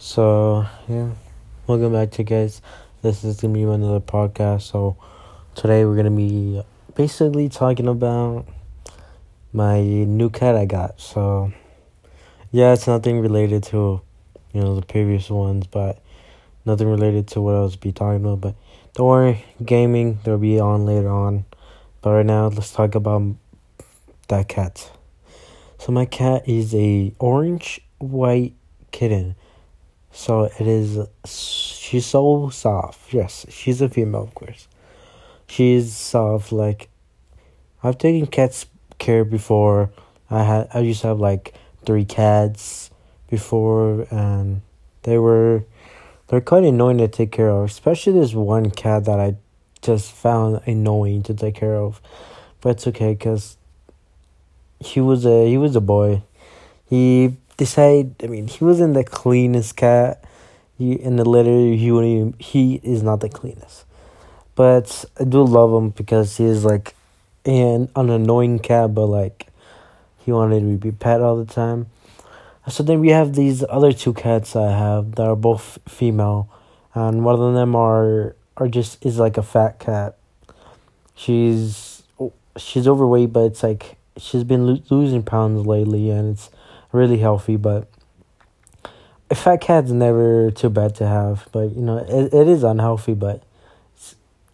So yeah, welcome back to you guys. This is gonna be another podcast. So today we're gonna be basically talking about my new cat I got. So yeah, it's nothing related to you know the previous ones, but nothing related to what I was be talking about. But don't worry, gaming they'll be on later on. But right now, let's talk about that cat. So my cat is a orange white kitten so it is. She's so soft. Yes, she's a female, of course. She's soft. Like I've taken cats care before. I had. I used to have like three cats before, and they were. They're quite annoying to take care of. Especially this one cat that I just found annoying to take care of, but it's okay because he was a he was a boy. He decide. I mean, he wasn't the cleanest cat. He, in the litter, he even, he is not the cleanest. But I do love him because he is like an, an annoying cat, but like he wanted to be pet all the time. So then we have these other two cats I have that are both female, and one of them are are just is like a fat cat. She's she's overweight, but it's like she's been lo- losing pounds lately, and it's really healthy. But a fat cat's never too bad to have. But you know, it, it is unhealthy. But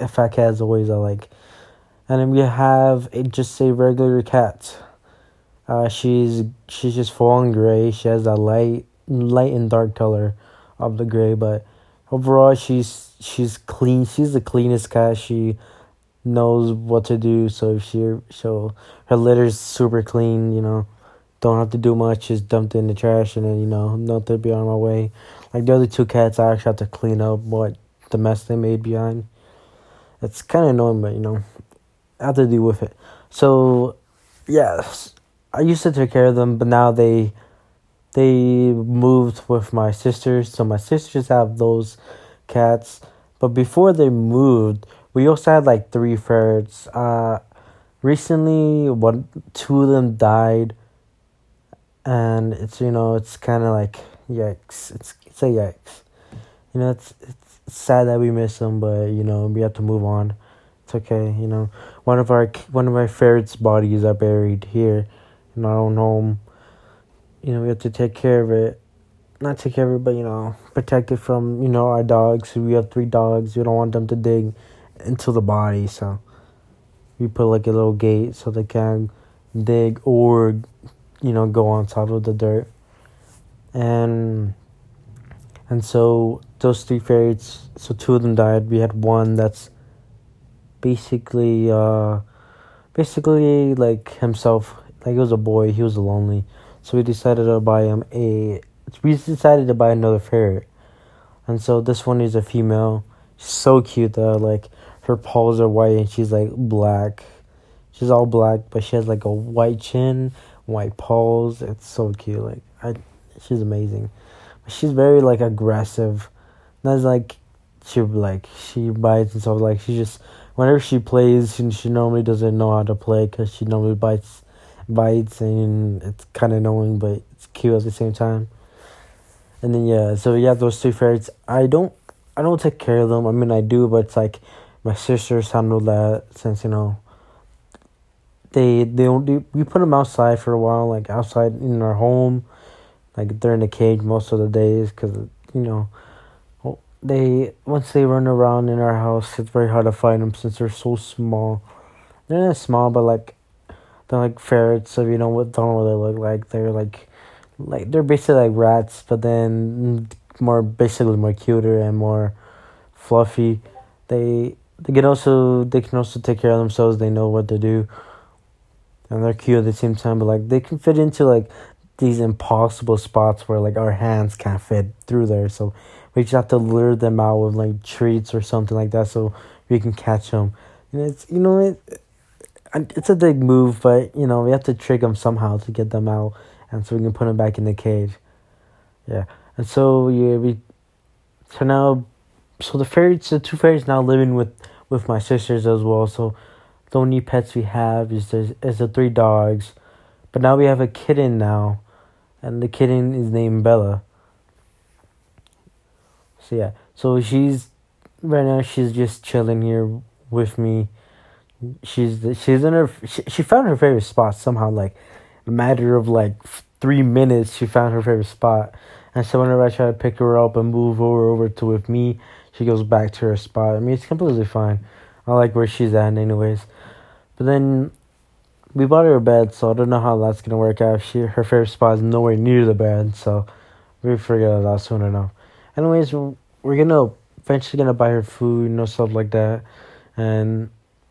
a fat cat is always a like. And then we have a, just a regular cat. Uh, she's she's just full on gray. She has a light light and dark color of the gray, but overall she's she's clean. She's the cleanest cat. She knows what to do. So she so her litter's super clean. You know, don't have to do much, just dumped in the trash and then, you know, nothing be on my way. Like the other two cats, I actually have to clean up what the mess they made behind. It's kind of annoying, but, you know, I have to deal with it. So, yes, I used to take care of them, but now they they moved with my sisters. So my sisters have those cats. But before they moved, we also had like three ferrets. Uh, recently, one two of them died and it's you know it's kind of like yikes. It's it's a yikes. You know it's it's sad that we miss them, but you know we have to move on. It's okay. You know one of our one of my ferrets' bodies are buried here in our own home. You know we have to take care of it. Not take care of it, but you know protect it from you know our dogs. We have three dogs. We don't want them to dig into the body, so we put like a little gate so they can dig or you know, go on top of the dirt. And and so those three ferrets, so two of them died. We had one that's basically uh basically like himself, like he was a boy, he was lonely. So we decided to buy him a we decided to buy another ferret. And so this one is a female. So cute though, like her paws are white and she's like black. She's all black, but she has like a white chin, white paws. It's so cute. Like I, she's amazing. She's very like aggressive. Not like she like she bites and stuff. Like she just whenever she plays, she, she normally doesn't know how to play because she normally bites, bites, and it's kind of annoying, but it's cute at the same time. And then yeah, so yeah, those two ferrets. I don't, I don't take care of them. I mean, I do, but it's like my sisters handle that since you know they they don't do, we put them outside for a while, like outside in our home, like they're in a cage most of the days because you know oh, they once they run around in our house, it's very hard to find them since they're so small. They're not small, but like they're like ferrets, so you know what don't know what they look like. They're like like they're basically like rats, but then more basically more cuter and more fluffy. They they can also they can also take care of themselves. They know what to do and they're cute at the same time, but like they can fit into like these impossible spots where like our hands can't fit through there. So we just have to lure them out with like treats or something like that, so we can catch them. And it's you know it, it's a big move, but you know we have to trick them somehow to get them out, and so we can put them back in the cage. Yeah, and so yeah we, so now, so the fairies, the two fairies now living with with my sisters as well. So the only pets we have is the is the three dogs, but now we have a kitten now, and the kitten is named Bella. So yeah, so she's right now she's just chilling here with me. She's she's in her she, she found her favorite spot somehow like a matter of like three minutes she found her favorite spot. And so whenever I try to pick her up and move her over to with me, she goes back to her spot. I mean it's completely fine. I like where she's at anyways. But then we bought her a bed, so I don't know how that's gonna work out. She her favorite spot is nowhere near the bed, so we figured that out soon enough. Anyways, we're gonna eventually gonna buy her food, know, stuff like that. And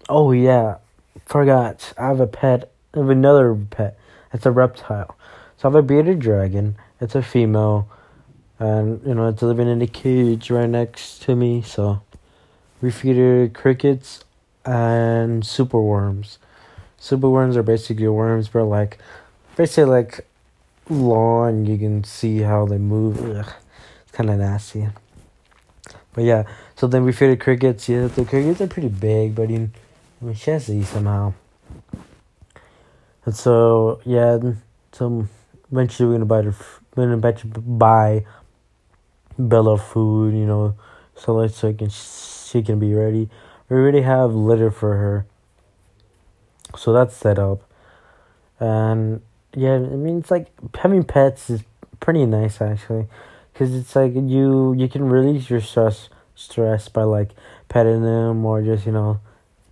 oh yeah, forgot. I have a pet. I have another pet. It's a reptile. So I have a bearded dragon. It's a female, and you know it's living in a cage right next to me. So we feed her crickets and super worms. Super worms are basically worms, but like basically like lawn. You can see how they move. Ugh, it's kind of nasty. But yeah, so then we the crickets. Yeah, the crickets are pretty big, but in, I she somehow. And so yeah, so eventually we're gonna buy the we're gonna buy Bella food, you know, so like so can she can be ready. We already have litter for her, so that's set up, and yeah, I mean it's like having pets is pretty nice actually. Because it's like you you can release your stress stress by like petting them or just you know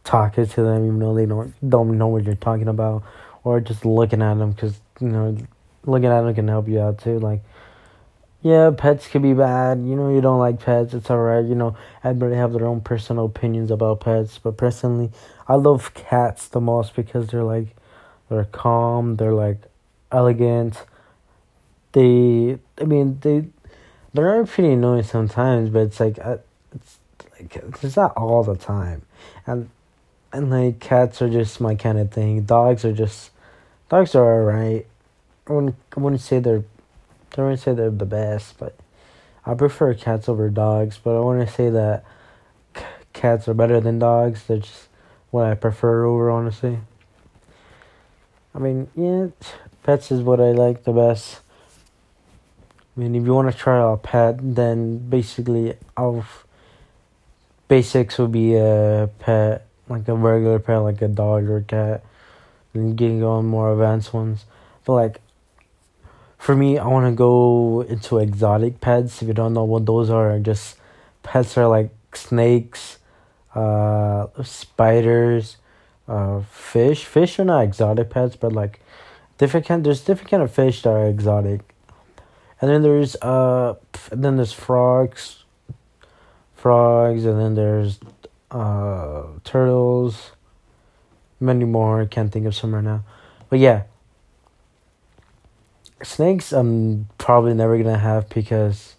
talking to them even though they don't don't know what you're talking about. Or just looking at them because you know looking at them can help you out too like yeah pets can be bad. You know you don't like pets. It's alright you know everybody have their own personal opinions about pets. But personally i love cats the most because they're like they're calm. They're like elegant. They i mean they they're pretty annoying sometimes, but it's like uh, it's like it's not all the time, and and like cats are just my kind of thing. Dogs are just dogs are alright. I wouldn't I wouldn't say they're Wouldn't want to say they're the best, but I prefer cats over dogs. But I want to say that c- cats are better than dogs. They're just what I prefer over honestly. I mean, yeah, pets is what I like the best. I mean, if you want to try a pet, then basically, of basics would be a pet, like a regular pet, like a dog or a cat, and getting on more advanced ones. But like, for me, I want to go into exotic pets. If you don't know what those are, just pets are like snakes, uh, spiders, uh, fish. Fish are not exotic pets, but like different kind. There's different kind of fish that are exotic and then there's uh then there's frogs frogs and then there's uh turtles many more I can't think of some right now but yeah snakes i'm probably never gonna have because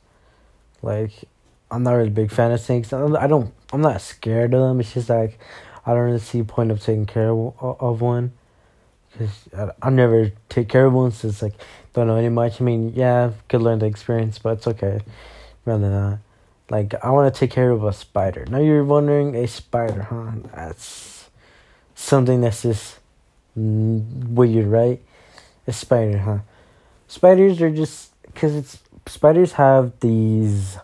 like i'm not really a big fan of snakes i don't i'm not scared of them it's just like i don't really see point of taking care of, of one because I, I never take care of one so it's like don't know any much. I mean, yeah, could learn the experience, but it's okay. Rather that. Like, I want to take care of a spider. Now you're wondering, a spider, huh? That's something that's just mm, weird, right? A spider, huh? Spiders are just, because it's, spiders have these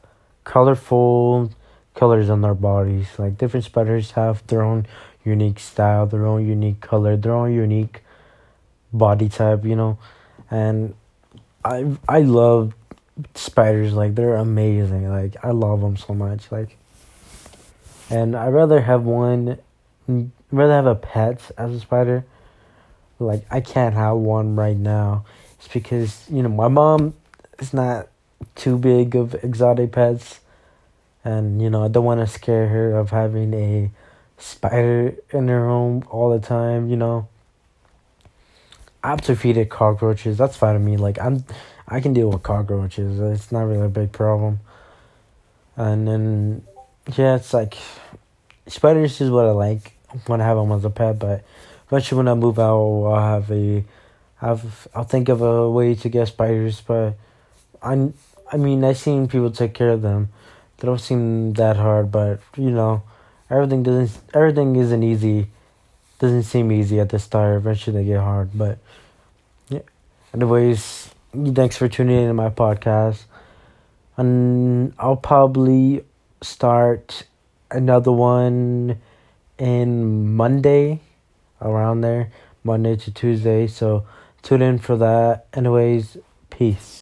colorful colors on their bodies. Like, different spiders have their own unique style, their own unique color, their own unique body type, you know? And I I love spiders. Like they're amazing. Like I love them so much. Like, and I'd rather have one. Rather have a pet as a spider. Like I can't have one right now. It's because you know my mom is not too big of exotic pets, and you know I don't want to scare her of having a spider in her home all the time. You know. I have to feed it cockroaches. That's fine with me. Like I'm, I can deal with cockroaches. It's not really a big problem. And then, yeah, it's like spiders is what I like when I have them as a pet. But eventually, when I move out, I'll have a, have I'll think of a way to get spiders. But I, I mean, I've seen people take care of them. They don't seem that hard, but you know, everything doesn't. Everything isn't easy doesn't seem easy at the start. Eventually, they get hard. But yeah. Anyways, thanks for tuning in to my podcast. And I'll probably start another one in Monday, around there, Monday to Tuesday. So tune in for that. Anyways, peace.